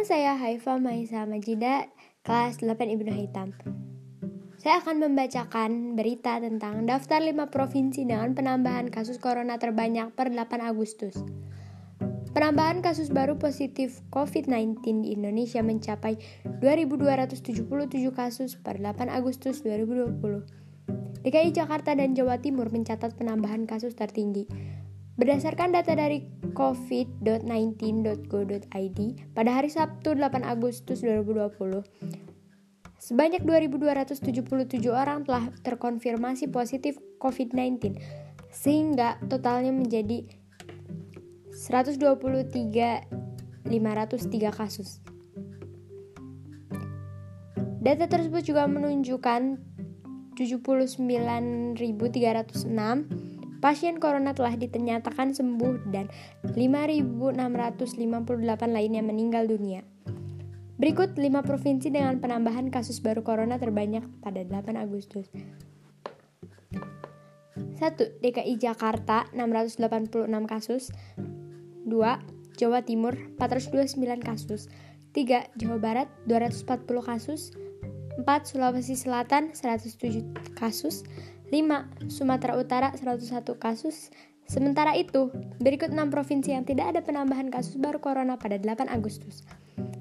saya Haifa Maisa Majida, kelas 8 Ibnu Hitam. Saya akan membacakan berita tentang daftar 5 provinsi dengan penambahan kasus corona terbanyak per 8 Agustus. Penambahan kasus baru positif COVID-19 di Indonesia mencapai 2.277 kasus per 8 Agustus 2020. DKI Jakarta dan Jawa Timur mencatat penambahan kasus tertinggi Berdasarkan data dari covid.19.go.id pada hari Sabtu 8 Agustus 2020, sebanyak 2.277 orang telah terkonfirmasi positif COVID-19, sehingga totalnya menjadi 123.503 kasus. Data tersebut juga menunjukkan 79.306 Pasien corona telah dinyatakan sembuh dan 5.658 lainnya meninggal dunia. Berikut 5 provinsi dengan penambahan kasus baru corona terbanyak pada 8 Agustus. 1. DKI Jakarta 686 kasus 2. Jawa Timur 429 kasus 3. Jawa Barat 240 kasus 4. Sulawesi Selatan 107 kasus 5. Sumatera Utara 101 kasus. Sementara itu, berikut 6 provinsi yang tidak ada penambahan kasus baru corona pada 8 Agustus.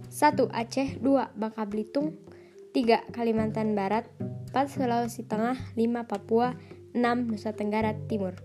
1. Aceh 2. Bangka Belitung 3. Kalimantan Barat 4. Sulawesi Tengah 5. Papua 6. Nusa Tenggara Timur